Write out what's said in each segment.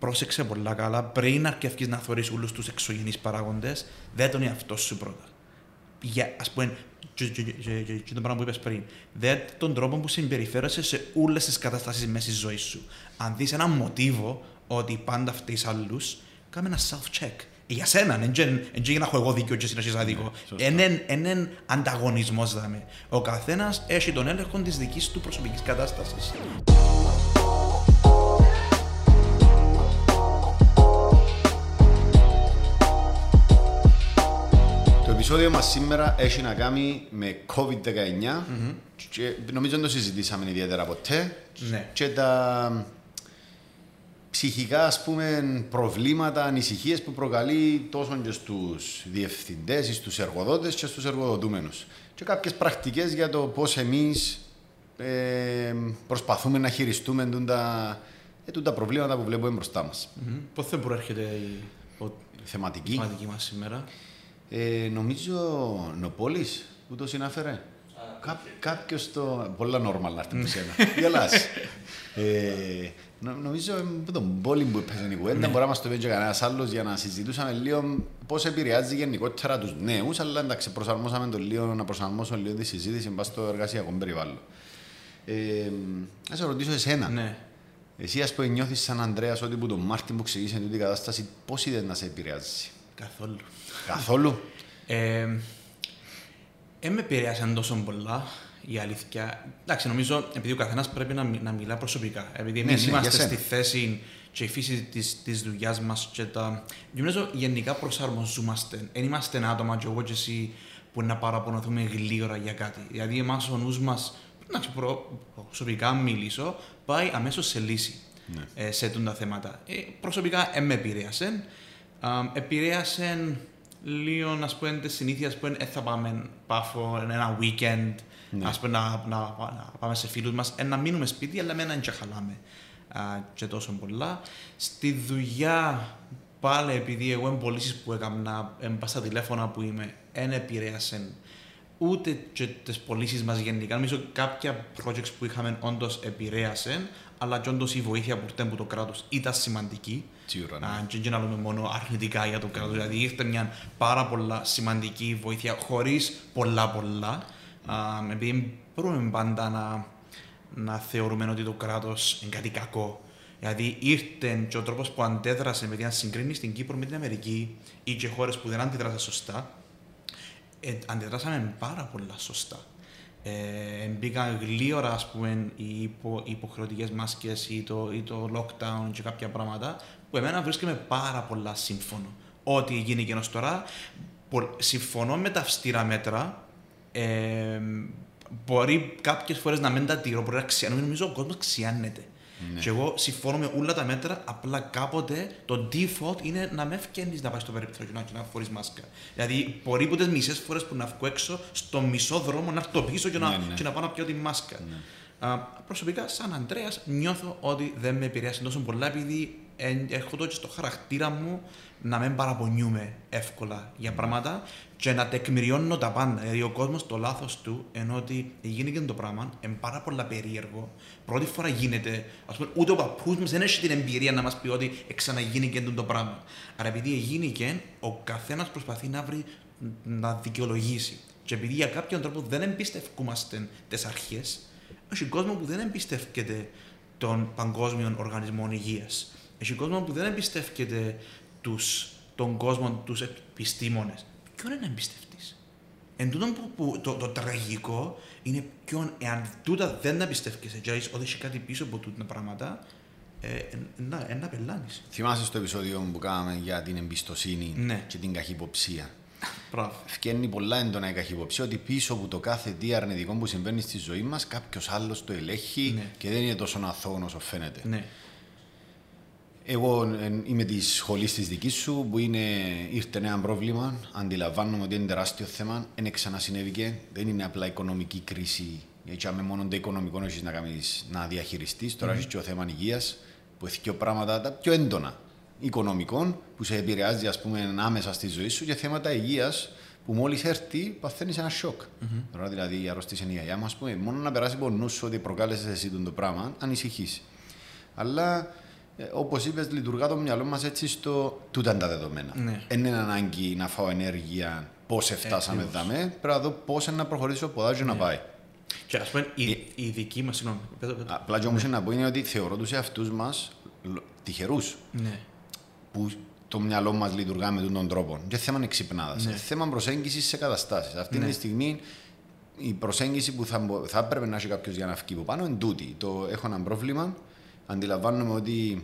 πρόσεξε πολλά καλά πριν αρκευκείς να θωρείς όλους τους εξωγενείς παράγοντες, δε τον εαυτό σου πρώτα. Για, ας πούμε, και, και, και, και, και το πράγμα που είπες πριν, δε τον τρόπο που συμπεριφέρεσαι σε όλες τις καταστάσεις μέσα στη ζωή σου. Αν δεις ένα μοτίβο ότι πάντα φταίεις άλλους, κάνε ένα self-check. Για σένα, δεν για να έχω εγώ δίκιο και εσύ να έχεις άδικο. Είναι ανταγωνισμός, δάμε. Ο καθένας έχει τον έλεγχο της δικής του προσωπικής κατάστασης. Επεισόδιο μας σήμερα έχει να κάνει με COVID-19 mm-hmm. και νομίζω δεν το συζητήσαμε ιδιαίτερα ποτέ ναι. και τα ψυχικά ας πούμε προβλήματα, ανησυχίες που προκαλεί τόσο και στους διευθυντές, στους εργοδότες και στους εργοδοτούμενους και κάποιες πρακτικές για το πώς εμείς ε, προσπαθούμε να χειριστούμε τα, ε, τα προβλήματα που βλέπουμε μπροστά μας. Mm-hmm. Πώς θα προέρχεται η, θεματική. η θεματική μας σήμερα; Ε, νομίζω Νοπόλης που το συνάφερε. Κά, Κάποιος το. Πολλά νόρμαλ να έρθει από σένα. Γελάς. ε, νο, νομίζω από τον πόλη που έπαιζε η κουβέντα, μπορεί να μας το πει και κανένας άλλος για να συζητούσαμε λίγο πώς επηρεάζει γενικότερα τους νέους, αλλά εντάξει, προσαρμόσαμε το λίγο, να προσαρμόσουμε λίγο τη συζήτηση μπα στο εργασιακό περιβάλλον. Ε, να σε ρωτήσω εσένα. Ναι. Εσύ, ας πούμε, νιώθεις σαν Ανδρέας ότι που τον Μάρτιν που ξεκίνησε την κατάσταση, πώς είδες να σε επηρεάζει; Καθόλου. Καθόλου. Ε, ε, με επηρέασαν τόσο πολλά η αλήθεια. Εντάξει, νομίζω επειδή ο καθένας πρέπει να, να μιλά προσωπικά. Επειδή εμείς ναι, ναι, είμαστε στη θέση και η φύση της δουλειάς μας και τα. Νομίζω γενικά προσαρμοζόμαστε. Δεν είμαστε άτομα, και εγώ και εσύ, που να παραπονωθούμε γλύωρα για κάτι. Δηλαδή, εμάς ο νους μας, να προσωπικά μιλήσω, πάει αμέσως σε λύση ναι. ε, σε τα θέματα. Ε, προσωπικά, ε, με επηρέασε. Επηρέασε λίγο, ας πούμε, τις συνήθειες που ε, θα πάμε πάφο ένα weekend, ναι. ας πούμε, να, να, να, πάμε σε φίλους μας, ε, να μείνουμε σπίτι, αλλά με έναν και χαλάμε α, και τόσο πολλά. Στη δουλειά, πάλι επειδή εγώ εμπολίσεις που έκανα, εμπά στα τηλέφωνα που είμαι, δεν επηρέασαν ούτε και τις πωλήσεις μας γενικά. Νομίζω κάποια projects που είχαμε όντως επηρέασαν, αλλά και όντως η βοήθεια που ήρθε από το κράτος ήταν σημαντική. Σίγουρα, ναι. Και δεν λέμε μόνο αρνητικά για το κράτος. Δηλαδή ήρθε μια πάρα πολλά σημαντική βοήθεια χωρίς πολλά πολλά. Επειδή μπορούμε πάντα να, να θεωρούμε ότι το κράτος είναι κάτι κακό. Δηλαδή ήρθε και ο τρόπος που αντέδρασε με την συγκρίνη στην Κύπρο με την Αμερική ή και χώρες που δεν αντιδράσαν σωστά, ε, αντιδράσαμε πάρα πολλά σωστά. Ε, μπήκαν γλύωρα ας πούμε, οι, υπο, οι υποχρεωτικές μάσκες ή το, ή το lockdown και κάποια πράγματα που εμένα βρίσκεται πάρα πολλά σύμφωνο. Ό,τι γίνει και τώρα, συμφωνώ με τα αυστηρά μέτρα, ε, μπορεί κάποιες φορές να μην τα τηρώ, μπορεί να ξιάνομαι, νομίζω ο κόσμος ξιάνεται. Ναι. Και εγώ συμφωνώ με όλα τα μέτρα, απλά κάποτε το default είναι να με ευκαινεί να πάει στο περιπτώριο και να φορείς μάσκα. Δηλαδή, μπορεί που τις μισές φορές που να βγω έξω, στο μισό δρόμο να έρθω πίσω και να, ναι, ναι. Και να πάω να πιω τη μάσκα. Ναι. Α, προσωπικά, σαν Αντρέα, νιώθω ότι δεν με επηρεάσει τόσο πολλά επειδή έχω το στο χαρακτήρα μου να μην παραπονιούμε εύκολα για πράγματα και να τεκμηριώνω τα πάντα. Δηλαδή, ο κόσμος το λάθος του ενώ ότι γίνεται το πράγμα, είναι πάρα πολύ περίεργο. Πρώτη φορά γίνεται, ας πούμε, ούτε ο παππούς μας δεν έχει την εμπειρία να μας πει ότι ξαναγίνηκε το πράγμα. Άρα, επειδή γίνηκε, ο καθένας προσπαθεί να βρει να δικαιολογήσει. Και επειδή για κάποιον τρόπο δεν εμπιστευκούμαστε τις αρχές, έχει κόσμο που δεν εμπιστεύεται τον Παγκόσμιο Οργανισμό Υγείας. Έχει κόσμο που δεν εμπιστεύεται τους, τον κόσμο, τους επιστήμονες. Ποιον είναι να εμπιστευτείς; Εν τούτο που, που το, το, τραγικό είναι ποιον, εάν τούτα δεν τα πιστεύει και ότι έχει κάτι πίσω από τούτα τα πράγματα, ε, να, ε, να πελάνεις. Θυμάσαι στο επεισόδιο που κάναμε για την εμπιστοσύνη ναι. και την καχυποψία. Μπράβο. Φκένει πολλά έντονα η καχυποψία ότι πίσω από το κάθε τι αρνητικό που συμβαίνει στη ζωή μας, κάποιος άλλος το ελέγχει ναι. και δεν είναι τόσο αθώος όσο φαίνεται. Ναι. Εγώ είμαι της σχολής της δικής σου που είναι, ήρθε ένα πρόβλημα. Αντιλαμβάνομαι ότι είναι τεράστιο θέμα. Δεν ξανασυνέβηκε. Δεν είναι απλά οικονομική κρίση. Γιατί με μόνο το οικονομικό έχεις να, κάνεις, να διαχειριστείς. Τώρα mm-hmm. έχεις και το θέμα υγείας που έχει και πράγματα τα πιο έντονα οικονομικών που σε επηρεάζει ας πούμε, άμεσα στη ζωή σου και θέματα υγείας που μόλις έρθει παθαίνεις ένα σοκ. Mm-hmm. Τώρα δηλαδή η αρρώστηση είναι η γιαγιά μου, μόνο να περάσει από νου ότι προκάλεσες εσύ το πράγμα, ανησυχείς. Αλλά Όπως είπες, λειτουργά το μυαλό μας έτσι στο τούτα είναι τα δεδομένα. Ναι. Δεν είναι ανάγκη να φάω ενέργεια, πώς φτάσαμε ακριβώς. δαμέ. Πρέπει να δω πώς να προχωρήσει ο ποδάζιο να πάει. Και ας πούμε, η, η δική μας, συγγνώμη, πέτω, πέτω. Απλά και όμως να πω είναι ότι θεωρώ τους εαυτούς μας τυχερούς Ναι. που το μυαλό μας λειτουργά με τον τρόπο. Και θέμα εξυπνάδα. Ναι. Θέμα προσέγγισης σε καταστάσεις. Αυτή Ναι. τη στιγμή η προσέγγιση που θα, μπο- θα έπρεπε να έχει κάποιος για να βγει από πάνω είναι τούτη. Το έχω ένα πρόβλημα. Αντιλαμβάνομαι ότι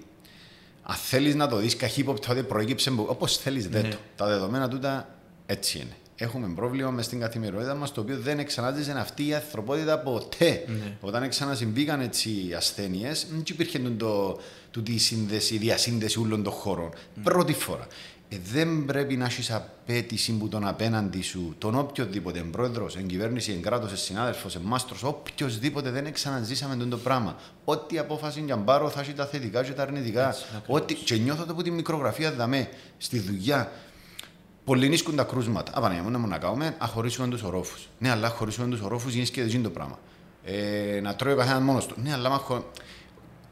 αν θέλεις να το δεις καχύποπτα ότι προέκυψε όπως θέλεις, δε Ναι. το. Τα δεδομένα τούτα έτσι είναι. Έχουμε πρόβλημα μες στην καθημερινότητα μας το οποίο δεν εξανάζησε αυτή η ανθρωπότητα ποτέ. Ναι. Όταν ξανασυμβήκαν έτσι οι ασθένειες, δεν υπήρχε το, τούτη η, σύνδεση, η διασύνδεση όλων των χωρών. Πρώτη φορά. Ε, δεν πρέπει να έχεις απέτηση που τον απέναντι σου, τον οποιοδήποτε πρόεδρος, εν κυβέρνηση, εν κράτος, εν συνάδελφος, εν μάστρος, οποιοδήποτε δεν ξαναζήσαμε τον το πράγμα. Ό,τι απόφαση για πάρω θα έχει τα θετικά και τα αρνητικά. Έτσι, ακριβώς. Ό,τι, και νιώθω το από τη μικρογραφία δαμέ στη δουλειά. Πολλοί νίσκουν τα κρούσματα. Απαναγία μου, να μου να κάνουμε, αχωρίσουμε τους ορόφους. Ναι, αλλά χωρίσουμε τους ορόφους γίνεις και δεν το πράγμα. Ε, να τρώει ο καθένας μόνος του. Ναι, αλλά μα χω...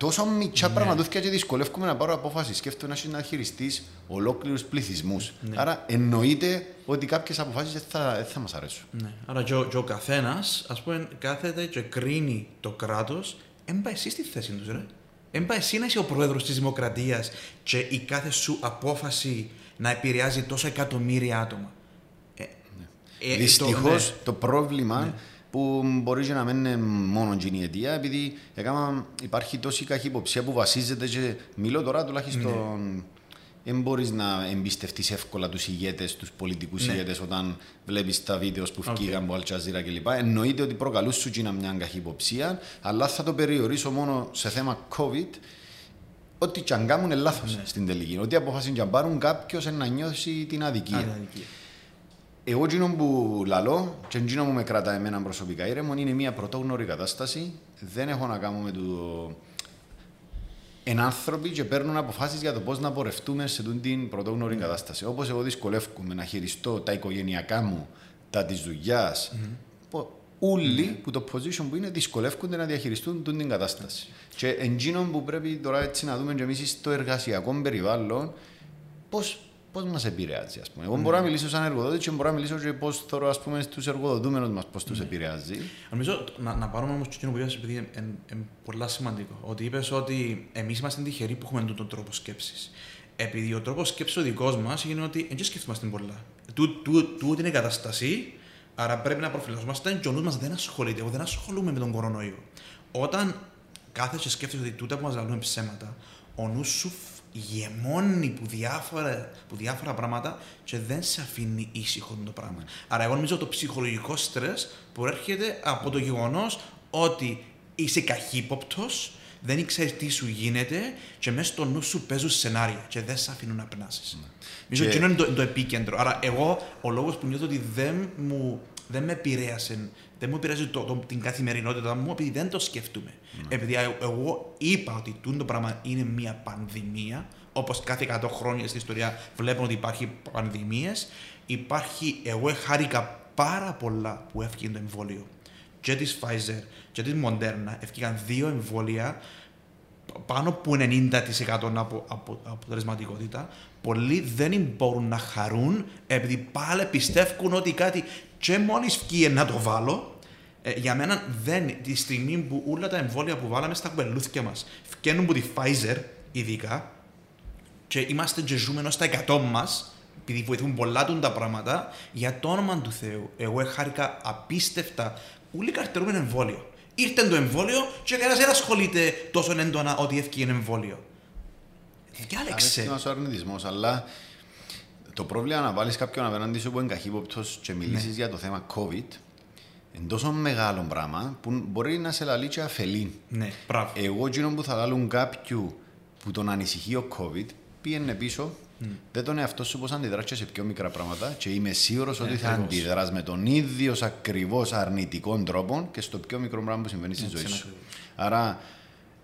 Τόσο μικρά Ναι. πραγματούθηκια και δυσκολεύομαι να πάρω απόφαση. Σκέφτομαι να έχει να χειριστεί ολόκληρους πληθυσμούς. Ναι. Άρα εννοείται ότι κάποιες αποφάσεις δεν θα, δεν θα μας αρέσουν. Ναι. Άρα και ο, και ο καθένας, ας πούμε, κάθεται και κρίνει το κράτος, έμπα εσύ στη θέση τους, ρε. Έμπα εσύ να είσαι ο πρόεδρος της Δημοκρατίας και η κάθε σου απόφαση να επηρεάζει τόσο εκατομμύρια άτομα. Ε, ε, Δυστυχώ το- το, ναι. πρόβλημα που μπορείς και να μην είναι μόνο την αιτία, επειδή έκανα, υπάρχει τόση καχυποψία που βασίζεται και μιλώ τώρα τουλάχιστον. Ναι. Δεν μπορείς να εμπιστευτείς εύκολα τους ηγέτες, τους πολιτικούς Ναι. ηγέτες, όταν βλέπεις τα βίντεο που Οκ. βγήκαν από Αλτζαζίρα κλπ. Εννοείται ότι προκαλούν σου τζείνα μια καχυποψία, αλλά θα το περιορίσω μόνο σε θέμα COVID. Ό,τι κι αν κάνουν είναι λάθος Ναι. στην τελική. Ό,τι αποφάσισαν κι αν πάρουν, κάποιος να νιώσει την αδικία. Αδικία. Εγώ εκείνο που λαλώ και εκείνο που με κρατά εμένα προσωπικά ήρεμον είναι μια πρωτόγνωρη κατάσταση. Δεν έχω να κάνω με το... Εν άνθρωποι και παίρνουν αποφάσεις για το πώς να πορευτούμε σε τούτη την πρωτόγνωρη κατάσταση. Όπως εγώ δυσκολεύομαι να χειριστώ τα οικογενειακά μου, τα της δουλειάς. Όλοι που το position που είναι δυσκολεύονται να διαχειριστούν τούτη την κατάσταση. Και εκείνο που πρέπει τώρα έτσι να δούμε και εμείς στο εργασιακό περιβάλλον, πώς πώς μας επηρεάζει. Ας πούμε. Εγώ μπορώ να μιλήσω σαν εργοδότης και μπορώ να μιλήσω και πώς θεωρώ ας πούμε, στους εργοδοτούμενους μας πώς τους επηρεάζει. Νομίζω να, να πάρουμε όμως το εκείνο που είπες, επειδή είναι είναι πολύ σημαντικό. Ότι είπες ότι εμείς είμαστε τυχεροί που έχουμε τον, τον τρόπο σκέψης. Επειδή ο τρόπος σκέψης ο δικός μας είναι ότι δεν σκεφτόμαστε πολλά. Τού, τού, τούτη είναι η κατάσταση, άρα πρέπει να προφυλασσόμαστε και ο νους μας δεν ασχολείται. Εγώ δεν ασχολούμαι με τον κορονοϊό. Όταν κάθεσαι και σκέφτεσαι ότι τούτα που μας λαλούν είναι ψέματα, ο νους σου φ- γεμώνει που διάφορα, που διάφορα πράγματα και δεν σε αφήνει ήσυχο το πράγμα. Άρα, εγώ νομίζω το ψυχολογικό στρες προέρχεται από το γεγονός ότι είσαι καχύποπτος, δεν ξέρεις τι σου γίνεται και μέσα στο νου σου παίζουν σενάρια και δεν σε αφήνουν να περνάσεις. Νομίζω Και- ότι είναι το, το επίκεντρο. Άρα, εγώ ο λόγος που νιώθω ότι δεν, μου, δεν με επηρέασε, δεν μου επηρέασε το, το, την καθημερινότητα μου, επειδή δεν το σκεφτούμε. Επειδή ε- εγώ είπα ότι τούτο το πράγμα είναι μια πανδημία, όπως κάθε 100 χρόνια στην ιστορία βλέπουμε ότι υπάρχει πανδημίες, υπάρχει. Εγώ χάρηκα πάρα πολλά που έφυγε το εμβόλιο. Και της Pfizer και της Moderna έφυγαν δύο εμβόλια πάνω από 90% από, από, αποτελεσματικότητα, πολλοί δεν μπορούν να χαρούν επειδή πάλι πιστεύουν ότι κάτι και μόλις βγει να το βάλω. Ε, για μένα δεν, τη στιγμή που όλα τα εμβόλια που βάλαμε στα κουμπελούθια μας βγαίνουν από τη Pfizer ειδικά και είμαστε και ζούμε στα 100 μας, επειδή βοηθούν πολλά του τα πράγματα, για το όνομα του Θεού. Εγώ χάρηκα απίστευτα. Όλοι καρτερούμε εμβόλιο. Ήρθε το εμβόλιο και κανένας δεν ασχολείται τόσο έντονα ότι έφυγε εμβόλιο. Διάλεξε. Αρέσει μας ο αρνητισμός, αλλά το πρόβλημα να βάλεις κάποιον απέναντι σου που είναι καχύποπτος και μιλήσεις για το θέμα COVID είναι τόσο μεγάλο πράγμα που μπορεί να σε λαλεί και αφελεί. Ναι, μπράβο. Εγώ εκείνο που θα λάλουν κάποιου που τον ανησυχεί ο COVID πήγαινε πίσω, δεν τον εαυτό σου πώς αντιδράσει και σε πιο μικρά πράγματα και είμαι σίγουρος ότι θα ακριβώς. αντιδράσει με τον ίδιο ακριβώς αρνητικό τρόπο και στο πιο μικρό πράγμα που συμβαίνει στη Έτσι ζωή είναι σου. ακριβώς. Άρα,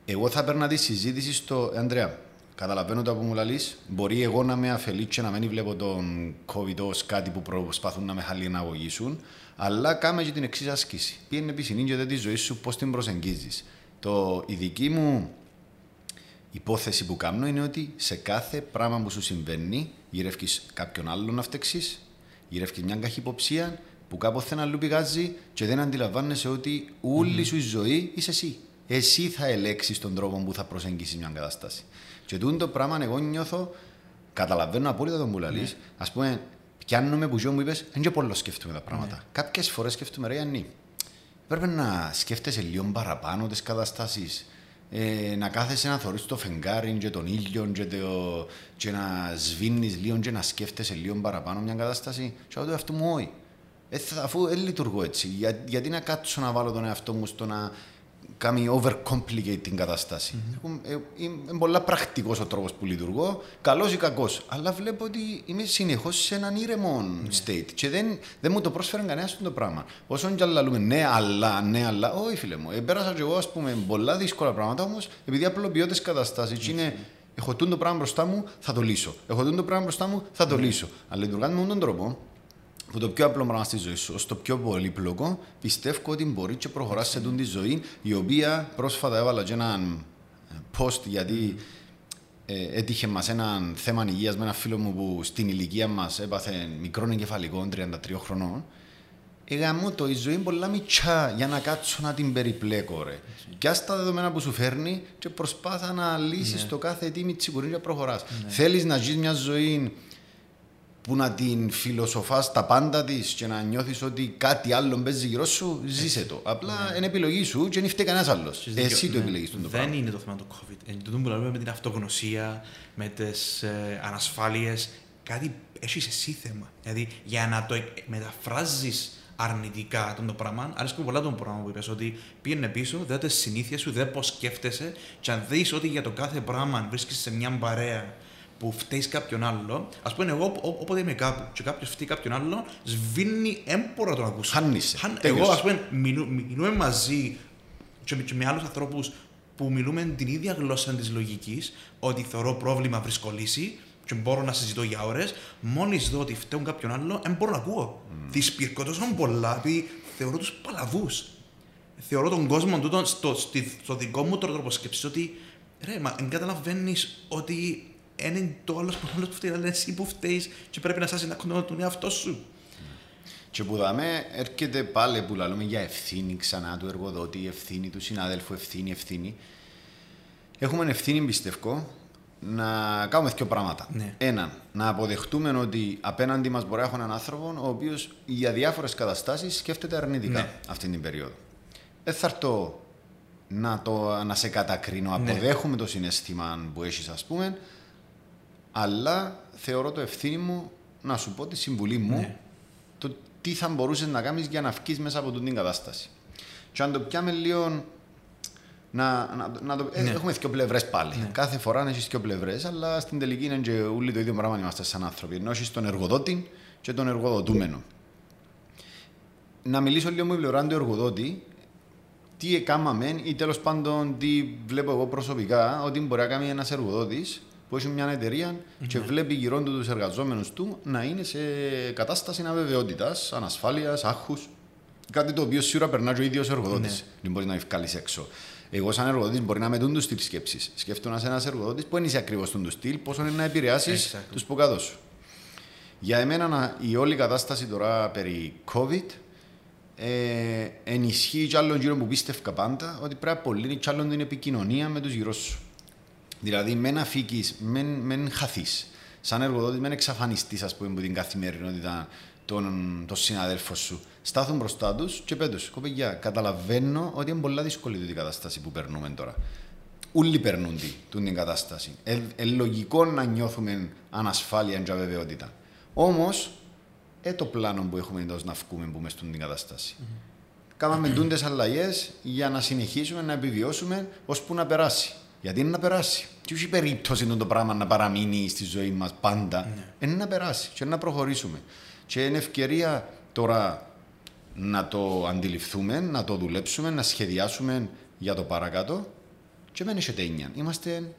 εγώ θα παίρνα τη συζήτηση στο. Ανδρέα, καταλαβαίνω τα που μου λαλείς. Μπορεί εγώ να με αφελεί και να μην βλέπω τον COVID ως κάτι που προσπαθούν να με χαλιναγωγήσουν, αλλά κάμε και την εξής άσκηση. Πήγαινε πισινή και τη ζωής σου πώς την προσεγγίζεις. Το, η δική μου υπόθεση που κάνω είναι ότι σε κάθε πράγμα που σου συμβαίνει, γυρεύει κάποιον άλλον να φταίξεις, γυρεύει μια καχυποψία που κάποτε αλλού πηγάζει και δεν αντιλαμβάνεσαι ότι όλη σου η ζωή είσαι εσύ. Εσύ θα ελέξεις τον τρόπο που θα προσεγγίσεις μια κατάσταση. Και τούτο το πράγμα εγώ νιώθω, καταλαβαίνω απόλυτα τον που λαλείς. Α πούμε, πιάνουμε που μου είπες, δεν και πολύ σκέφτομαι τα πράγματα. Ναι. Κάποιες φορές σκέφτομαι, ρε Ιαννή, πρέπει να σκέφτεσαι λίγο παραπάνω τις καταστάσεις. Ε, να κάθεσαι να θωρείς το φεγγάρι και τον ήλιο και, το, και να σβήνεις λίγο και να σκέφτεσαι λίγο παραπάνω μια κατάσταση και αυτό αυτό μου όχι. Ε, αφού δεν λειτουργώ έτσι, Για, γιατί να κάτσω να βάλω τον εαυτό μου στο να κάνει overcomplicate την κατάσταση. Mm-hmm. Είναι πολύ πρακτικός ο τρόπος που λειτουργώ, καλός ή κακός. Αλλά βλέπω ότι είμαι συνεχώς σε έναν ήρεμο mm-hmm. state και δεν, δεν μου το πρόσφεραν κανένας αυτό το πράγμα. Όσο και άλλα λέμε ναι, αλλά, ναι, αλλά, όχι φίλε μου. Ε, πέρασα και εγώ ας πούμε πολλά δύσκολα πράγματα όμως επειδή απλοποιώ τις καταστάσεις. Mm-hmm. Είναι, έχω το πράγμα μπροστά μου, θα το λύσω. Έχω το πράγμα μπροστά μου, θα το λύσω. Αλλά λειτουργάνε με τον τρόπο που το πιο απλό πράγμα στη ζωή σου, στο πιο πολύπλοκο, πιστεύω ότι μπορεί και προχωράς σε αυτή τη ζωή, η οποία πρόσφατα έβαλα και έναν ε, post γιατί ε, έτυχε μας ένα θέμα υγείας με ένα φίλο μου που στην ηλικία μας έπαθε μικρό εγκεφαλικό, 33 χρονών. Εγαμώ το, η ζωή είναι πολλά μητσά για να κάτσω να την περιπλέκω. Ρε. Και ας τα δεδομένα που σου φέρνει και προσπάθα να λύσεις ναι. το κάθε τι μητσικουρή και προχωράς. Ναι. Θέλεις να ζεις μια ζωή που να την φιλοσοφάς τα πάντα της και να νιώθεις ότι κάτι άλλο παίζει γύρω σου, ζήσε το. Απλά ναι. είναι επιλογή σου και δεν φταίει κανένας άλλος. Εσύ το ναι. επιλέγει το Δεν πράγμα. είναι το θέμα του COVID. Είναι το που λέμε με την αυτογνωσία, με τις ε, ανασφάλειες. Κάτι έχεις εσύ θέμα. Δηλαδή για να το μεταφράζεις αρνητικά τον το πράγμα. Αρέσει πολλά τον πράγμα που είπες ότι πήγαινε πίσω, δε τις συνήθεια σου, δε πώ σκέφτεσαι, και αν δεις ότι για το κάθε πράγμα βρίσκεσαι σε μια παρέα που φταίεις κάποιον άλλο, ας πούμε, εγώ όποτε είμαι κάπου και κάποιος φταίει κάποιον άλλο, σβήνει έμπορα τον ακούσω. Χάνεσαι. Εγώ, ας πούμε, μιλούμε μαζί και με, με άλλους ανθρώπους που μιλούμε την ίδια γλώσσα της λογικής, ότι θεωρώ πρόβλημα βρίσκω λύση και μπορώ να συζητώ για ώρες, μόλις δω ότι φταίουν κάποιον άλλο, δεν μπορώ να ακούω. Mm. Δυσπυρκώ τόσο πολλά, επειδή θεωρώ τους παλαβούς. Θεωρώ τον κόσμο τούτο στο, στο, στο δικό μου τρόπο σκέψης ότι ρε, μα δεν καταλαβαίνει ότι είναι το άλλο που που φταίει, αλλά εσύ που φταίεις και πρέπει να σας να τον εαυτό σου. Και που δάμε έρχεται πάλι που λέμε για ευθύνη ξανά του εργοδότη, ευθύνη του συνάδελφου, ευθύνη, ευθύνη. Έχουμε ευθύνη, πιστεύω, να κάνουμε δύο πράγματα. Ναι. Ένα, να αποδεχτούμε ότι απέναντι μας μπορεί να έχουμε έναν άνθρωπο ο οποίος για διάφορες καταστάσεις σκέφτεται αρνητικά ναι. αυτή την περίοδο. Δεν θα έρθω να, το, να σε κατακρίνω. Ναι. Αποδέχομαι το συνέστημα που έχεις, ας πούμε, αλλά θεωρώ το ευθύνη μου να σου πω τη συμβουλή μου ναι. το τι θα μπορούσες να κάνεις για να βγεις μέσα από την κατάσταση. Και αν το πιάμε λίγο. Να, να, να το, ε, ναι. Έχουμε δύο πλευρές πάλι. Ναι. Κάθε φορά έχεις δύο πλευρές, αλλά στην τελική είναι και όλοι το ίδιο πράγμα είμαστε σαν άνθρωποι. Ενώ έχεις τον εργοδότη και τον εργοδοτούμενο. Να μιλήσω λίγο με πλευρά του εργοδότη, τι έκαναμε ή τέλος πάντων τι βλέπω εγώ προσωπικά ότι μπορεί να κάνει ένας εργοδότης που έχει μια εταιρεια mm-hmm. και βλέπει γύρω τους του εργαζόμενους του να είναι σε κατάσταση αβεβαιότητας, ανασφάλειας, άχου. Κάτι το οποίο σίγουρα περνά ο ίδιος εργοδότης. Mm-hmm. Δεν μπορεί να βγάλει έξω. Εγώ, σαν εργοδότης, μπορεί να με δουν τους στυλ σκέψης. Σκέφτομαι ένας εργοδότης που είναι ακριβώς τον στυλ, πόσο είναι να επηρεάσεις exactly. τους που σου. Για εμένα, η όλη κατάσταση τώρα περί COVID ε, ενισχύει κι άλλον γύρω που πίστευκα πάντα ότι πρέπει να απολύνει κι άλλον την επικοινωνία με τους γύρω σου. Δηλαδή, με να φύγει, με να χαθείς. Σαν εργοδότης, με εξαφανιστείς, ας πούμε, από την καθημερινότητα των, των συναδέλφων σου. Στάθουν μπροστά τους και πέτω, κοπηγιά, καταλαβαίνω ότι είναι πολύ δύσκολη την κατάσταση που περνούμε τώρα. Όλοι περνούν την κατάσταση. Ε, ε, λογικό να νιώθουμε ανασφάλεια και αβεβαιότητα. Όμως, ε, το πλάνο που έχουμε εδώ να βγούμε που μες στην κατάσταση. Mm-hmm. Κάμαμε τούντες αλλαγές για να συνεχίσουμε να επιβιώσουμε ώσπου να περάσει. Γιατί είναι να περάσει. Και όχι περίπτωση το πράγμα να παραμείνει στη ζωή μας πάντα. Ναι. Είναι να περάσει και να προχωρήσουμε. Και είναι ευκαιρία τώρα να το αντιληφθούμε, να το δουλέψουμε, να σχεδιάσουμε για το παρακάτω. Και δεν έχετε έννοια. Είμαστε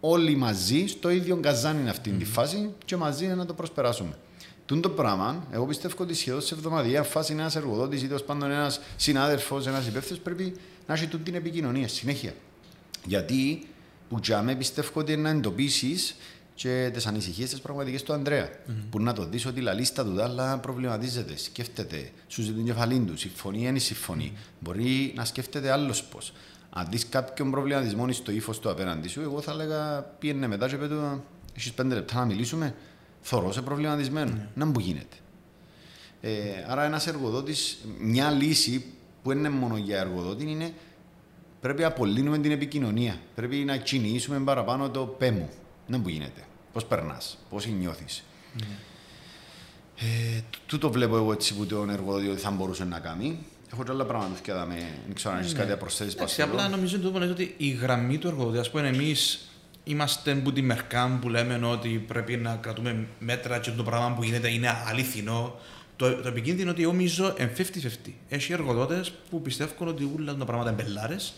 όλοι μαζί στο ίδιο γκαζάνι αυτή mm. τη φάση και μαζί να το προσπεράσουμε. Τούν το πράγμα, εγώ πιστεύω ότι σχεδόν σε εβδομαδία φάση ένας εργοδότης ή τέλος πάντων ένας συνάδελφος, ένας υπεύθυνος πρέπει να έχει την επικοινωνία συνέχεια. Γιατί που τζάμε πιστεύω ότι είναι να εντοπίσεις και τις ανησυχίες της πραγματικές του Ανδρέα. Mm-hmm. Που να το δεις ότι η λίστα του Δάλα προβληματίζεται, σκέφτεται, σου ζητούν την κεφαλή του, συμφωνεί ή δεν συμφωνεί. Mm-hmm. Μπορεί να σκέφτεται άλλος πώς. Αν δεις κάποιον προβληματισμό στο ύφος του απέναντι σου, εγώ θα έλεγα πήγαινε μετά και πέτω, έχεις πέντε λεπτά να μιλήσουμε. Θωρώ σε προβληματισμένο. Mm-hmm. Να μου γίνεται. Ε, άρα ένας εργοδότης, μια λύση που είναι μόνο για εργοδότη είναι πρέπει να απολύνουμε την επικοινωνία. Πρέπει να κινήσουμε παραπάνω το πέμο. Δεν μου γίνεται. Πώς περνάς, πώς νιώθεις. Mm. Ε, τούτο βλέπω εγώ έτσι που τον εργοδότη ότι θα μπορούσε να κάνει. Έχω και άλλα πράγματα που δάμε. Δεν ξέρω αν έχεις ναι. κάτι να προσθέσεις. Απλά νομίζω ότι η γραμμή του εργοδότη, ας πούμε, εμείς είμαστε που τη μερκά που λέμε ότι πρέπει να κρατούμε μέτρα και το πράγμα που γίνεται είναι αληθινό. Το, το επικίνδυνο είναι ότι νομίζω είναι 50-50. Έχει εργοδότες που πιστεύουν ότι όλα τα πράγματα είναι μπελάρες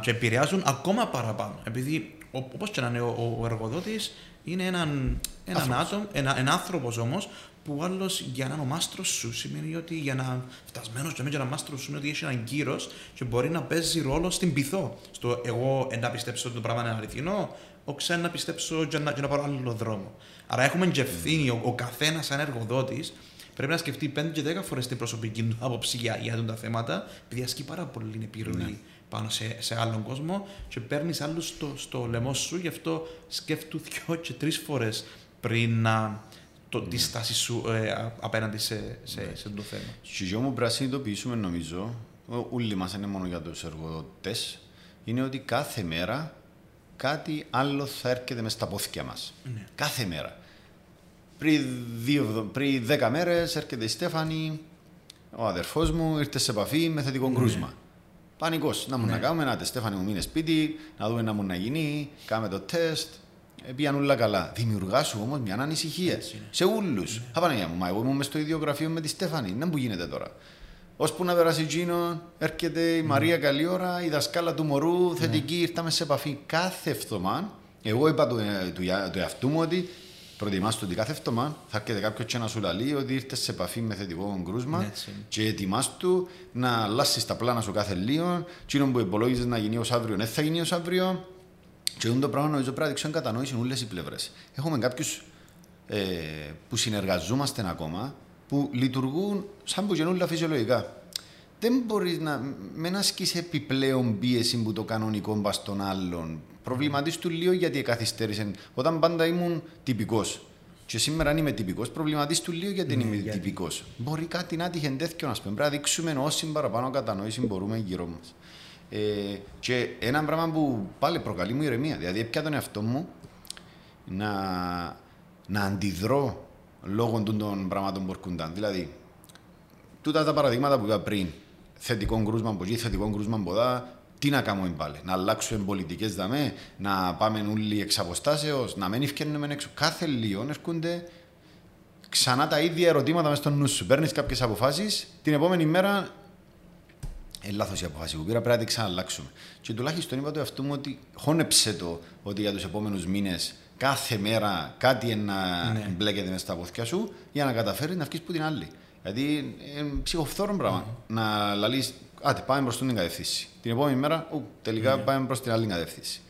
και επηρεάζουν ακόμα παραπάνω. Επειδή όπως και να είναι ο, ο εργοδότης, είναι έναν, έναν άτομο, ένα, ένα άνθρωπος όμως, που άλλος για να είναι ο μάστρος σου σημαίνει ότι για να φτασμένος για ένα μάστρος σου είναι ότι έχει έναν κύρο και μπορεί να παίζει ρόλο στην πυθό. Στο εγώ να πιστέψω ότι το πράγμα είναι αληθινό, ο ξένα να πιστέψω για να, για να πάρω άλλο δρόμο. Άρα έχουμε και ευθύνη, ο, ο καθένας σαν εργοδότης πρέπει να σκεφτεί 5 και 10 φορές την προσωπική του άποψη για, για τα θέματα, επειδή ασκεί πάρα πολύ επιρροή. Ναι πάνω σε, σε άλλον κόσμο και παίρνει άλλους στο, στο λαιμό σου, γι' αυτό σκέφτου δυο και τρεις φορές πριν να το, τη στάση σου ε, απέναντι σε, σε, ναι. σε, το θέμα. Και για μου πρέπει να συνειδητοποιήσουμε, νομίζω, όλοι μας είναι μόνο για τους εργοδότες, είναι ότι κάθε μέρα κάτι άλλο θα έρχεται μες στα πόθηκια μας. Ναι. Κάθε μέρα. Πριν, δύο, πριν δέκα μέρες έρχεται η Στέφανη, ο αδερφός μου, ήρθε σε επαφή με θετικό ναι. κρούσμα. Πανικός. Να μου ναι. να κάνουμε ένα τεστ, Στέφανη μου μείνε σπίτι, να δούμε να μου να γίνει, κάμε το τεστ. Ε, πήγαν όλα καλά. Δημιουργά σου όμως μια ανησυχία. Σε όλους. Ναι. για μου, μα εγώ ήμουν στο ίδιο γραφείο με τη Στέφανη. Να μου γίνεται τώρα. Ώσπου να περάσει Τζίνο, έρχεται η ναι. Μαρία καλή ώρα, η δασκάλα του μωρού, ναι. θετική, ήρθαμε σε επαφή κάθε εβδομάδα. Εγώ είπα του, ε, του, του εαυτού μου ότι προετοιμάσαι ότι κάθε εβδομάδα θα έρχεται κάποιο και να σου λαλεί ότι ήρθε σε επαφή με θετικό κρούσμα ναι, και ετοιμάσου να αλλάσει τα πλάνα σου κάθε λίγο. Τι που υπολόγιζε να γίνει ω αύριο, δεν θα γίνει ω αύριο. Και αυτό το πράγμα νομίζω πρέπει να δείξουν κατανόηση όλε οι πλευρέ. Έχουμε κάποιου ε, που συνεργαζόμαστε ακόμα που λειτουργούν σαν που γεννούν φυσιολογικά. Δεν μπορεί να μην ασκεί επιπλέον πίεση που το κανονικό μπα στον άλλον προβληματίστου λίγο γιατί καθυστέρησε. Όταν πάντα ήμουν τυπικός. Και σήμερα αν είμαι τυπικός, προβληματίστου λίγο γιατί ναι, είμαι γιατί. τυπικός. Μπορεί κάτι να τύχει τέτοιο, να πούμε. Πρέπει να δείξουμε όση παραπάνω κατανόηση μπορούμε γύρω μας. Ε, και ένα πράγμα που πάλι προκαλεί μου ηρεμία. Δηλαδή, πια τον εαυτό μου να, να αντιδρώ λόγω των πραγμάτων που έρχονταν. Δηλαδή, τούτα τα παραδείγματα που είπα πριν. Θετικό κρούσμα από εκεί, θετικό κρούσμα από εδώ, τι να κάνουμε πάλι, να αλλάξουμε πολιτικές δαμέ, να πάμε όλοι εξ αποστάσεως, να μην ευκαιρνούμε έξω. Κάθε λίγο έρχονται ξανά τα ίδια ερωτήματα μέσα στο νου σου. Παίρνεις κάποιες αποφάσεις, την επόμενη μέρα. Ε, λάθος η αποφάση που πήρα, πρέπει να την ξαναλλάξουμε. Και τουλάχιστον είπα το εαυτό μου ότι χώνεψε το ότι για τους επόμενους μήνες κάθε μέρα κάτι να ναι. μπλέκεται μέσα στα πόθια σου για να καταφέρεις να βγεις που την άλλη. Γιατί είναι ψυχοφθόρο πράγμα. Mm-hmm. Να λαλείς Άτε, πάμε προς την κατεύθυνση. Την επόμενη μέρα, ου, τελικά ναι. πάμε προς την άλλη κατεύθυνση.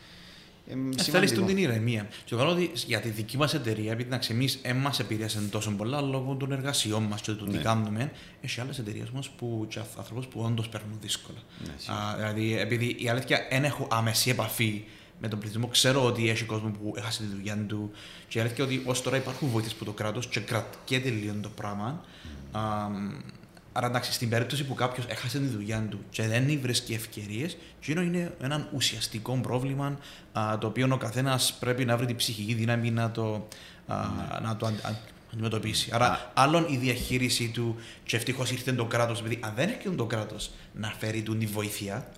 Ε, Θέλεις την ηρεμία. Και το ότι για τη δική μας εταιρεία, επειδή να εμείς δεν μας επηρέασε τόσο πολλά λόγω των εργασιών μας και του τι ναι. κάνουμε, έχει άλλες εταιρείες όμω που και ανθρώπους που όντως παίρνουν δύσκολα. Ναι, Α, δηλαδή, επειδή η αλήθεια δεν έχω άμεση επαφή με τον πληθυσμό, ξέρω ότι έχει κόσμο που έχασε τη δουλειά του. Και η αλήθεια ότι ως τώρα υπάρχουν βοήθειες από το κράτος και κρατιέται λίγο το πράγμα. Mm. Α, Άρα εντάξει, στην περίπτωση που κάποιος έχασε τη δουλειά του και δεν βρίσκει ευκαιρίες, αυτό είναι ένα ουσιαστικό πρόβλημα α, το οποίο ο καθένας πρέπει να βρει την ψυχική δύναμη να το, α, ναι. να το αντιμετωπίσει. Άρα, άλλον η διαχείριση του, και ευτυχώς ήρθε το κράτος, επειδή αν δεν έρχεται το κράτος να φέρει του τη βοήθεια,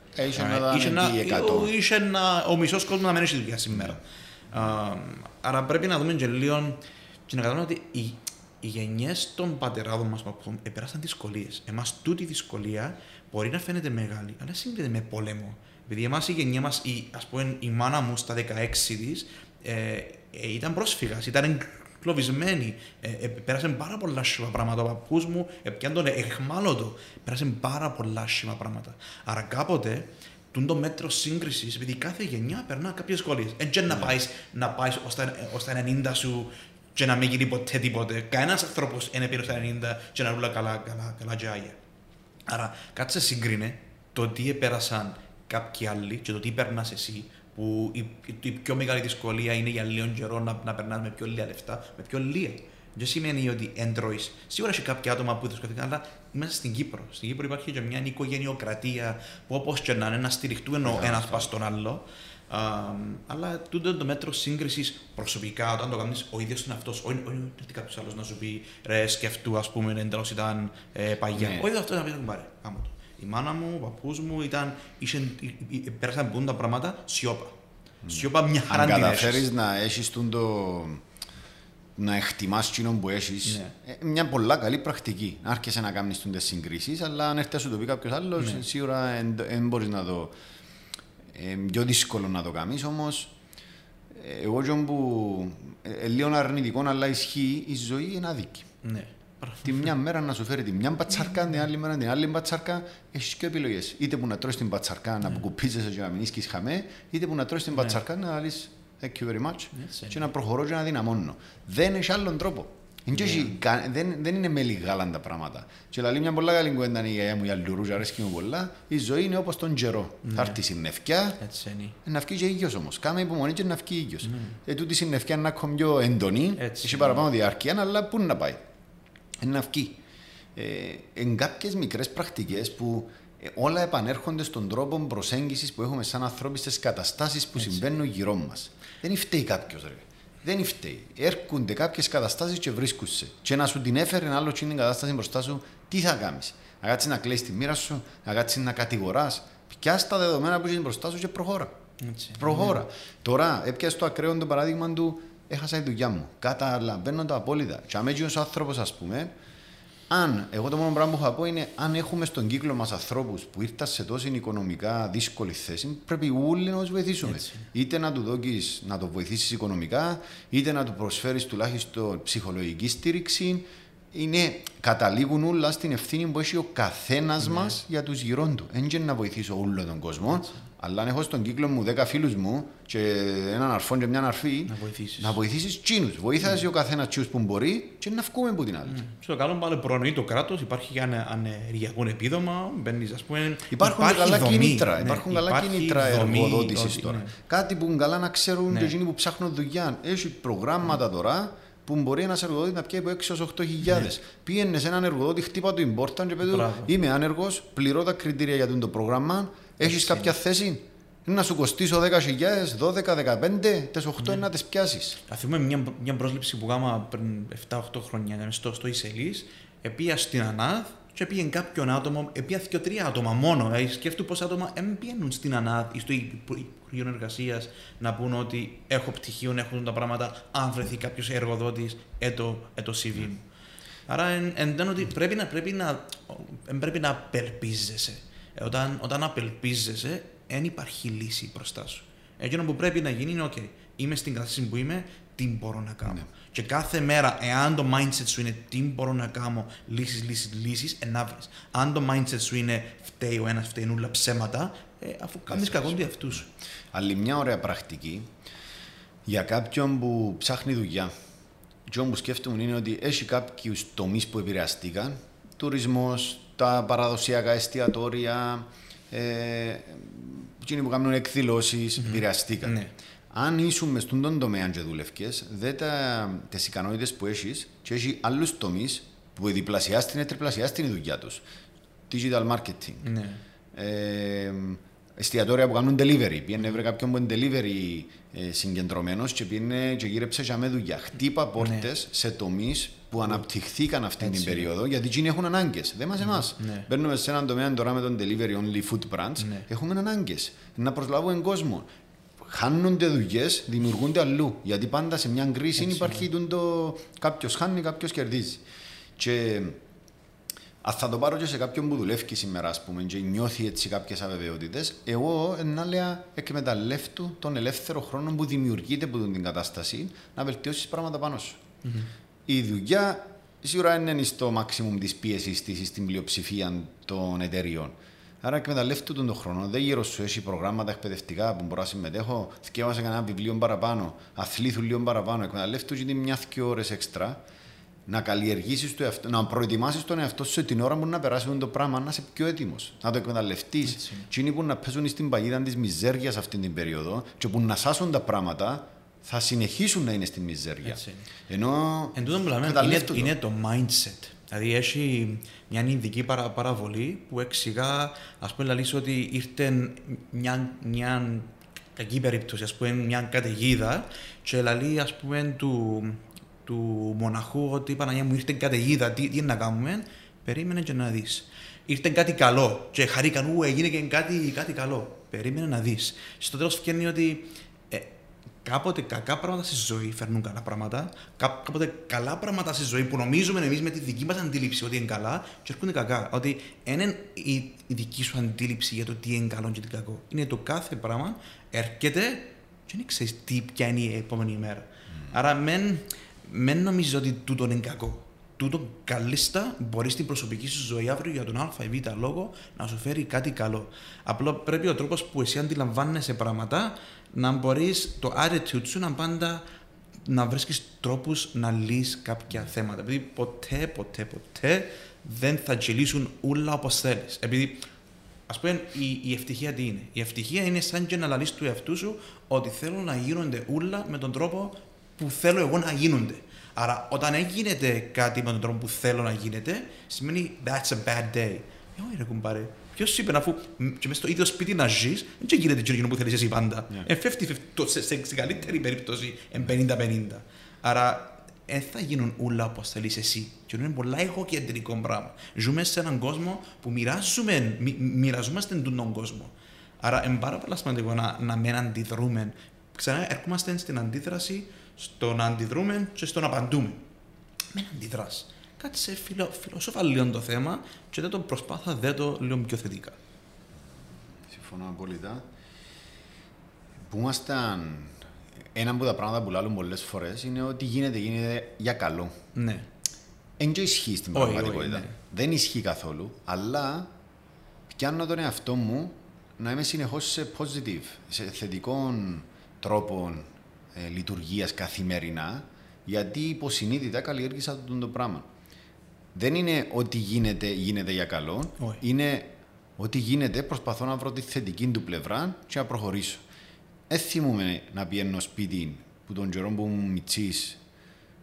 είχε να, ο μισός κόσμος να μένει στη δουλειά σήμερα. άρα πρέπει να δούμε και λίγο και να καταλάβουμε ότι η, οι γενιές των πατεράδων μας που επέρασαν δυσκολίες. Εμάς τούτη δυσκολία μπορεί να φαίνεται μεγάλη, αλλά συνδέεται με πόλεμο. Επειδή εμάς η γενιά μας, ας πούμε, η μάνα μου στα 16 της ε, ε, ήταν πρόσφυγας, ήταν κλωβισμένη. Ε, ε, πέρασε πάρα πολλά άσχημα πράγματα. Ο παππούς μου, ε, πιάνε τον εχμάλωτο. Πέρασε πάρα πολλά άσχημα πράγματα. Άρα κάποτε τούν το μέτρο σύγκρισης, επειδή κάθε γενιά περνά κάποιες δυσκολίες. Έτσι να πάεις να πάεις ω τα 90 σου και να μην γίνει ποτέ τίποτε. Κανένας άνθρωπος είναι πήρε στα 90 και να ρούλα καλά, καλά, καλά και άγια. Άρα, κάτσε συγκρίνε το τι επέρασαν κάποιοι άλλοι και το τι περνάς εσύ, που η, η, πιο μεγάλη δυσκολία είναι για λίγο καιρό να, να περνάς με πιο λίγα λεφτά, με πιο λίγα. Δεν σημαίνει ότι έντρωεις. Σίγουρα έχει κάποια άτομα που δυσκολεύτηκαν, αλλά είμαστε στην Κύπρο. Στην Κύπρο υπάρχει και μια οικογενειοκρατία που όπως και να είναι να στηριχτούν ο ένας πας στον άλλο. Um, αλλά τούτο το μέτρο σύγκρισης προσωπικά, όταν το κάνεις ο ίδιος είναι αυτός, όχι ότι κάποιος άλλος να σου πει ρε, σκεφτού, ας πούμε, εντελώς ήταν ε, παγιά. Ναι. Ο ίδιος αυτός να πει: Πάρε, κάμω το. Η μάνα μου, ο παππούς μου ήταν, είχε, πέρασαν πούν τα πράγματα σιώπα. Mm. Σιώπα μια χαρά Αν καταφέρεις να έχεις το να εκτιμάς εκείνο που έχεις, ναι. Ε, μια πολλά καλή πρακτική. Να άρχισε να κάνεις τι συγκρίσεις, αλλά αν έρθει σου το πει κάποιος άλλος, ναι. σίγουρα δεν μπορείς να το. Ε, πιο δύσκολο να το κάνεις, όμως ε, εγώ και που ε, λίγο αρνητικό αλλά ισχύει, η ζωή είναι άδικη. Ναι. Τη μια μέρα να σου φέρει τη μια μπατσαρκά, την άλλη μέρα την άλλη μπατσαρκά, έχεις και επιλογές. Είτε που να τρώσει την μπατσαρκά να κουπίζεσαι και να μην χαμέ, είτε που να τρώσει την μπατσαρκά να λύσεις Thank you very much. Yes, και να προχωρώ και να δυναμώνω. Δεν έχει άλλον τρόπο. Yeah. Δεν, δεν είναι με λιγάλα τα πράγματα. Και λέει μια πολλά καλή κουέντα η γιαγιά μου για λουρούζα, αρέσκει μου πολλά. Η ζωή είναι όπως τον καιρό. Yeah. Θα έρθει συννευκιά, να βγει και ήλιος όμως. Κάμε υπομονή και να βγει ήλιος. Mm. Ε, τούτη συννευκιά να είναι πιο έντονη, έχει παραπάνω διάρκεια, αλλά πού να πάει. Ε, να βγει. Ε, εν κάποιες μικρές πρακτικές που ε, όλα επανέρχονται στον τρόπο προσέγγισης που έχουμε σαν ανθρώποι στις καταστάσεις που Έτσι. συμβαίνουν γύρω μας. Δεν φταίει κάποιος, ρε. Δεν φταίει. Έρχονται κάποιες καταστάσεις και βρίσκονται. Και να σου την έφερε ένα άλλο την κατάσταση μπροστά σου, τι θα κάνεις; Να κάτσεις να κλείσει τη μοίρα σου, να κάτσεις να κατηγοράς. Πια τα δεδομένα που έχεις μπροστά σου και προχώρα. Έτσι. Προχώρα. Ναι. Τώρα, έπιασες το ακραίο το παράδειγμα του, έχασα τη δουλειά μου. Καταλαβαίνω το απόλυτα. Και αμέσω ο άνθρωπος, ας πούμε, αν, εγώ το μόνο πράγμα που θα πω είναι, αν έχουμε στον κύκλο μας ανθρώπους που ήρθαν σε τόση οικονομικά δύσκολη θέση, πρέπει όλοι να τους βοηθήσουμε. Έτσι. Είτε να του δώσει να το βοηθήσεις οικονομικά, είτε να του προσφέρεις τουλάχιστον ψυχολογική στήριξη. Είναι, καταλήγουν όλα στην ευθύνη που έχει ο καθένας ναι. μας για τους γύρω του. Δεν να βοηθήσω όλο τον κόσμο. Έτσι. Αλλά αν έχω στον κύκλο μου 10 φίλους μου και έναν αρφό και μια αρφή, να βοηθήσεις. Να βοηθήσεις τσίνους. Βοήθασε mm. ο καθένας τσίνου που μπορεί και να βγούμε από την άλλη. Mm. Στο καλό πάλι προνοεί το κράτος, υπάρχει για ανεργιακό επίδομα, μπαίνεις, ας πούμε. Υπάρχουν υπάρχει καλά δομή. κίνητρα. Ναι, υπάρχουν καλά κίνητρα εργοδότησης τώρα. Ναι. Κάτι που καλά να ξέρουν ναι. και εκείνοι που ψάχνουν δουλειά. Έχει προγράμματα τώρα που μπορεί ένας εργοδότης να πιει από 6 έως 8 χιλιάδες. Ναι. Πήγαινε σε έναν εργοδότη, χτύπα του important και παιδί Είμαι άνεργος, πληρώ τα κριτήρια για το πρόγραμμα, έχεις κάποια θέση; Να σου κοστίσω 10.000, 12, 15, τι 8 να τις πιάσεις. Θα θυμούμε μια, μια πρόσληψη που κάναμε πριν 7-8 χρόνια στο, στο Ισελής. Επία στην ΑΝΑΔ και πήγαινε κάποιον άτομο, επία και τρία άτομα μόνο. Δηλαδή, σκέφτομαι πόσα άτομα δεν στην ΑΝΑΔ ή στο Υπουργείο Εργασίας να πούνε ότι έχω πτυχίο, έχουν τα πράγματα. Αν βρεθεί κάποιος εργοδότης, έτο, έτο CV μου. Άρα, εν, ότι πρέπει να, πρέπει να, πρέπει να απελπίζεσαι. Ε, όταν, όταν απελπίζεσαι, δεν υπάρχει λύση μπροστά σου. Εκείνο που πρέπει να γίνει είναι, OK, είμαι στην κατάσταση που είμαι, τι μπορώ να κάνω. Ναι. Και κάθε μέρα, εάν το mindset σου είναι τι μπορώ να κάνω, λύσεις, λύσεις, λύσεις, ενάβρει. Αν το mindset σου είναι φταίει ο ένας, φταίει νουλα ψέματα, ε, αφού κάνεις κακό του εαυτού σου. Άλλη μια ωραία πρακτική για κάποιον που ψάχνει δουλειά. Και που σκέφτομαι είναι ότι έχει κάποιους τομείς που επηρεαστήκαν. Τουρισμός, τα παραδοσιακά εστιατόρια, ε, εκείνοι που κάνουν εκδηλώσεις, mm-hmm. επηρεαστήκαν. Ναι. Αν ήσουν μες στον τομέα και δουλευκές, δεν τα, τις ικανότητες που έχεις και έχει άλλους τομείς που διπλασιάστην ή τριπλασιάστην η δουλειά τους. Digital marketing. Ναι. Ε, εστιατόρια που κάνουν delivery. Πήγαινε βρε κάποιον που είναι delivery ε, συγκεντρωμένος και πήγαινε και γύρεψε για με δουλειά. Χτύπα πόρτες ναι. σε τομείς που αναπτυχθήκαν αυτή Έτσι. την περίοδο γιατί εκείνοι έχουν ανάγκες. Δεν μας ναι. εμάς. Ναι. Μπαίνουμε σε έναν τομέα τώρα με τον delivery only food branch. Ναι. Έχουμε ανάγκες. Να προσλάβουμε κόσμο. Χάνονται δουλειές, δημιουργούνται αλλού. Γιατί πάντα σε μια κρίση Έτσι, υπάρχει ναι. το κάποιος χάνει, κάποιος κερδίζει. Και αν θα το πάρω και σε κάποιον που δουλεύει σήμερα, ας πούμε, και νιώθει έτσι κάποιες αβεβαιότητες, εγώ να λέω εκμεταλλεύτου τον ελεύθερο χρόνο που δημιουργείται από την κατάσταση να βελτιώσεις πράγματα πάνω σου. Mm-hmm. Η δουλειά σίγουρα είναι στο maximum της πίεσης της στην πλειοψηφία των εταιριών. Άρα εκμεταλλεύτου τον χρόνο. Δεν γύρω σου έχει προγράμματα εκπαιδευτικά που μπορώ να συμμετέχω. Θυκεύασα κανένα βιβλίο παραπάνω. Αθλήθου λίγο παραπάνω. Εκμεταλλεύτου και μια-δυο ώρες έξτρα να καλλιεργήσεις το εαυτό, να προετοιμάσεις τον εαυτό σου την ώρα που να περάσει το πράγμα, να είσαι πιο έτοιμος. Να το εκμεταλλευτείς. Τι που να παίζουν στην παγίδα της μιζέρια αυτή την περίοδο και που να σάσουν τα πράγματα, θα συνεχίσουν να είναι στη μιζέρια. Ενώ. Εν τούτο που λέμε, είναι, είναι το mindset. Δηλαδή έχει μια ειδική παρα, παραβολή που εξηγά, ας πούμε, λαλείς ότι ήρθε μια, μια κακή περίπτωση, ας πούμε, μια καταιγίδα και λαλεί, ας πούμε, του, του μοναχού ότι η Παναγία μου ήρθε καταιγίδα, τι, τι να κάνουμε, περίμενε και να δεις. Ήρθε κάτι καλό και χαρήκαν, ου, έγινε και κάτι, κάτι καλό. Περίμενε να δεις. Στο τέλος φτιάχνει ότι κάποτε κακά πράγματα στη ζωή φέρνουν καλά πράγματα, κάποτε καλά πράγματα στη ζωή που νομίζουμε εμείς με τη δική μας αντίληψη ότι είναι καλά, και έρχονται κακά. Ότι είναι η, η δική σου αντίληψη για το τι είναι καλό και τι κακό. Είναι το κάθε πράγμα έρχεται και δεν ξέρεις τι, ποια είναι η επόμενη μέρα. Mm. Άρα, μεν, μεν νομίζεις ότι τούτο είναι κακό. Τούτο καλίστα μπορείς στην προσωπική σου ζωή αύριο για τον Α ή Β λόγο να σου φέρει κάτι καλό. Απλά πρέπει ο τρόπος που εσύ αντιλαμβάνεσαι πράγματα να μπορείς το attitude σου να πάντα να βρίσκεις τρόπους να λύσει κάποια θέματα. Επειδή ποτέ, ποτέ, ποτέ δεν θα τζιλίσουν όλα όπως θέλεις. Επειδή, ας πούμε, η, η ευτυχία τι είναι; Η ευτυχία είναι σαν και να λαλείς του εαυτού σου ότι θέλω να γίνονται όλα με τον τρόπο που θέλω εγώ να γίνονται. Άρα, όταν έγινε κάτι με τον τρόπο που θέλω να γίνεται, σημαίνει that's a bad day. Ε, όχι, ρε κουμπάρε. Ποιος είπε, αφού και μέσα στο ίδιο σπίτι να ζεις, δεν γίνεται το που θέλεις εσύ πάντα. Yeah. σε, σε, σε, καλύτερη περίπτωση, εν 50-50. Άρα, δεν θα γίνουν όλα όπως θέλεις εσύ. Και είναι πολλά εγωκεντρικό πράγμα. Ζούμε σε έναν κόσμο που μοιράζουμε, μοι, μοιραζόμαστε τον κόσμο. Άρα, είναι πάρα πολύ σημαντικό να, να μην αντιδρούμε. Ξανά, έρχομαστε στην αντίδραση στο να αντιδρούμε και στο να απαντούμε. Μην αντιδράσει κάτσε φιλο, φιλοσόφα λίγο το θέμα και δεν το προσπάθα δε το λίγο πιο θετικά. Συμφωνώ απόλυτα. Που ήμασταν ένα από τα πράγματα που λάλλουν πολλές φορές είναι ότι γίνεται, γίνεται για καλό. Ναι. Δεν ισχύει στην πραγματικότητα. Ναι. Δεν ισχύει καθόλου, αλλά πιάνω τον εαυτό μου να είμαι συνεχώς σε positive, σε θετικών τρόπων ε, λειτουργίας καθημερινά, γιατί υποσυνείδητα καλλιέργησα αυτό το πράγμα δεν είναι ότι γίνεται, γίνεται για καλό. Είναι ότι γίνεται, προσπαθώ να βρω τη θετική του πλευρά και να προχωρήσω. Δεν θυμούμαι να πιένω σπίτι που τον καιρό που μου μητσής,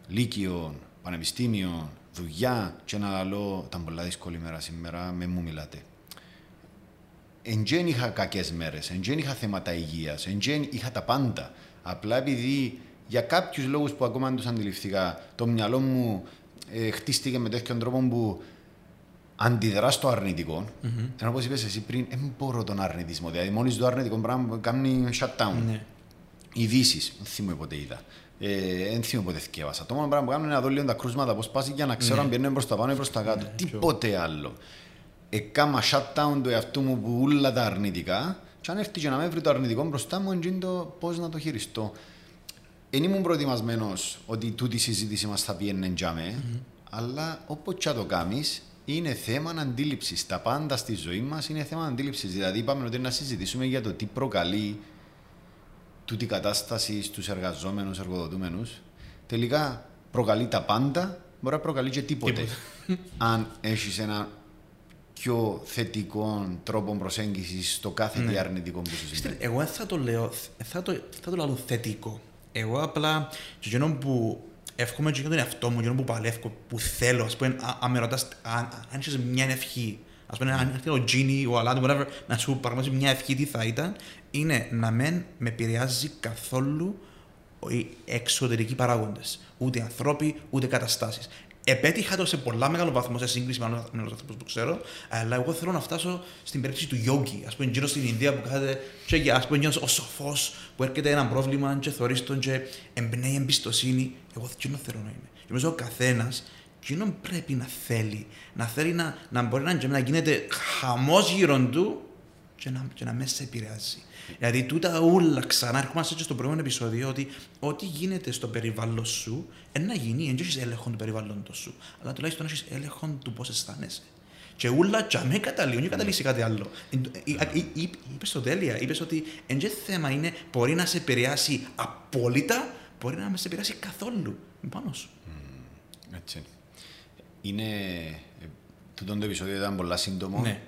λύκειο, πανεπιστήμιο, δουλειά και να λέω ήταν πολλά δύσκολη μέρα σήμερα, με μου μιλάτε. Εντζέν είχα κακές μέρες, εντζέν είχα θέματα υγείας, εντζέν είχα τα πάντα. Απλά επειδή για κάποιους λόγους που ακόμα δεν τους αντιληφθήκα, το μυαλό μου ε, χτίστηκε με τέτοιον τρόπο που αντιδρά στο αρνητικό. Mm-hmm. Ενώ όπως είπες εσύ πριν, δεν μπορώ τον αρνητισμό. Δηλαδή, μόλις το αρνητικό πράγμα κάνει shutdown. Mm-hmm. Ειδήσεις, δεν θυμούμαι ποτέ είδα. Ε, δεν θυμούμαι ποτέ θυκεύασα. Το μόνο πράγμα που κάνω είναι να δω λίγο τα κρούσματα πώς πάσει για να ξέρω mm-hmm. αν πηγαίνουν προς τα πάνω ή προς τα κάτω. Mm-hmm. Τίποτε άλλο. Έκανα shutdown του εαυτού μου που όλα τα αρνητικά. Και αν έρθει και να με βρει το αρνητικό μπροστά μου, είναι το πώς να το χειριστώ δεν ήμουν προετοιμασμένος ότι τούτη η συζήτηση μας θα πιένει τζάμε, mm-hmm. αλλά όποτε το κάνεις, είναι θέμα αντίληψης. Τα πάντα στη ζωή μας είναι θέμα αντίληψης. Δηλαδή, είπαμε ότι να συζητήσουμε για το τι προκαλεί τούτη η κατάσταση στους εργαζόμενους, εργοδοτούμενους. Τελικά προκαλεί τα πάντα, μπορεί να προκαλεί και τίποτε. αν έχεις ένα πιο θετικό τρόπο προσέγγισης στο κάθε ναι. διαρνητικό που σου συμβαίνει; Εγώ θα το λέω, θα το, θα το λέω θετικό. Εγώ απλά, και εκείνο που εύχομαι και για τον εαυτό μου, εκείνο που παλεύω, που θέλω, ας πούμε, αν με ρωτάς, αν, αν είσαι μια ευχή, ας πούμε, αν έρθει ο Τζίνι, ο Αλάντο, whatever, να σου παραγωγήσει μια ευχή, τι θα ήταν, είναι να μην με επηρεάζει καθόλου οι εξωτερικοί παράγοντες. Ούτε ανθρώποι, ούτε καταστάσεις. Επέτυχα το σε πολλά μεγάλο βαθμό σε σύγκριση με άλλου ανθρώπους που ξέρω, αλλά εγώ θέλω να φτάσω στην περίπτωση του Γιόγκη. Α πούμε, γύρω στην Ινδία που κάθεται, και ας πούμε, ο σοφός που έρχεται ένα πρόβλημα, και θεωρεί τον, και εμπνέει εμπιστοσύνη. Εγώ δεν θέλω να είμαι. Και νομίζω ο καθένας, εκείνον πρέπει να θέλει. Να θέλει να, να μπορεί να, να γίνεται χαμός γύρω του και να, και να μέσα σε επηρεάζει. Δηλαδή, τούτα όλα ξανά έρχομαστε και στο προηγούμενο επεισόδιο ότι ό,τι γίνεται στο περιβάλλον σου, να γίνει, δεν έχει έλεγχο του περιβάλλοντος σου, αλλά τουλάχιστον έχεις έλεγχο του πώς αισθάνεσαι. Και ούλα τζαμέ καταλήγουν, δεν καταλήγει σε κάτι άλλο. Είπες το τέλεια, είπες ότι εν θέμα είναι, μπορεί να σε επηρεάσει απόλυτα, μπορεί να με σε επηρεάσει καθόλου. Πάνω σου. Έτσι. Είναι. ε, Τούτο το επεισόδιο ήταν πολλά σύντομο. Ναι.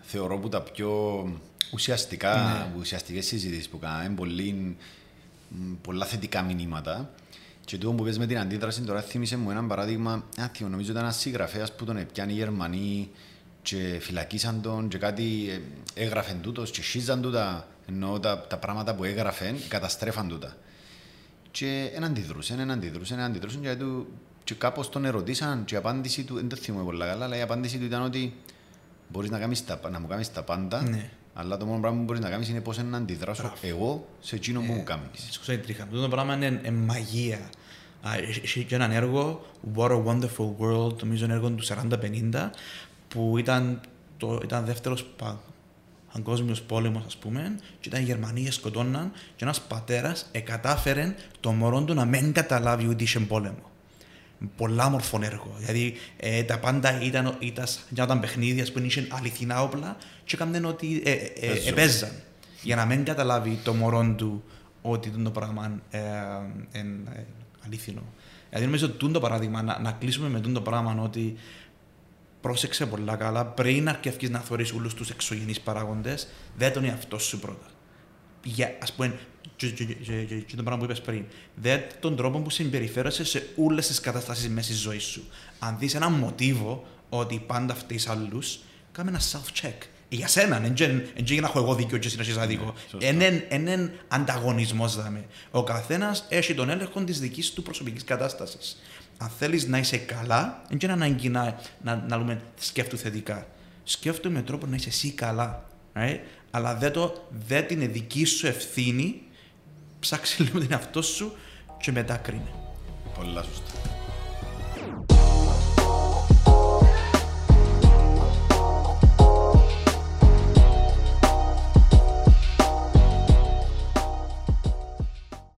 Θεωρώ που τα πιο ουσιαστικά, Ναι. ουσιαστικές συζητήσεις που κάναμε, πολύ, μ, πολλά θετικά μηνύματα. Και τούτο που πες με την αντίδραση τώρα θύμισε μου ένα παράδειγμα, ένα θύμιο, νομίζω ήταν ένας συγγραφέας που τον έπιανε οι Γερμανοί και φυλακίσαν τον και κάτι ε, έγραφεν τούτος και σύζαν τούτα, ενώ τα, τα πράγματα που έγραφεν καταστρέφαν τούτα. Και εν αντιδρούσε, εν αντιδρούσε, εν αντιδρούσε και, του, και κάπως τον ερωτήσαν και η απάντηση του, δεν το θυμούμαι πολλά καλά, αλλά η απάντηση του ήταν ότι μπορείς να, κάνεις τα, να μου κάνεις τα πάντα, Ναι. Αλλά το μόνο πράγμα που μπορείς να κάνεις είναι πώς να αντιδράσω εγώ σε εκείνο που μου κάνεις. Σκούσα η τρίχα. Αυτό το πράγμα είναι, είναι μαγεία. Α, Έχει και έναν έργο, What a Wonderful World, νομίζω είναι έργο του 40-50, που ήταν, το, ήταν δεύτερος πα, παγκόσμιος πόλεμος, ας πούμε, και ήταν οι Γερμανοί σκοτώναν, και ένας πατέρας εκατάφερε το μωρό του να μην καταλάβει ότι είχε πόλεμο. Πολλά μορφό έργο. Δηλαδή ε, τα πάντα ήταν, ήταν, ήταν παιχνίδια που είχε αληθινά όπλα και έκαναν ότι ε, ε, ε, Παίζουν. επέζαν. Για να μην καταλάβει το μωρό του ότι το πράγμα ε, είναι αλήθινο. Δηλαδή νομίζω ότι το παράδειγμα, να, να κλείσουμε με το πράγμα ότι πρόσεξε πολλά καλά πριν αρκευκείς να θωρείς όλους τους εξωγενείς παράγοντες, δεν τον εαυτό σου πρώτα. Για, ας πούμε, και, και, και, και, και, και το πράγμα που είπες πριν, δε τον τρόπο που συμπεριφέρεσαι σε όλες τις καταστάσεις μέσα στη ζωή σου. Αν δεις ένα μοτίβο ότι πάντα φταίεις άλλους, κάμε ένα self-check. Για σένα, δεν για να έχω εγώ δίκιο και εσύ να έχεις άδικο. σωστά. Έναν ανταγωνισμός δάμε. Ο καθένας έχει τον έλεγχο της δικής του προσωπικής κατάστασης. Αν θέλεις να είσαι καλά, δεν είναι ανάγκη να, να, να λέμε σκέφτου θετικά. Σκέφτου με τρόπο να είσαι εσύ καλά. Right? Αλλά δεν, το, δεν είναι δική σου ευθύνη, ψάξει λίγο την εαυτό σου και μετά κρίνε. Πολλά σωστά.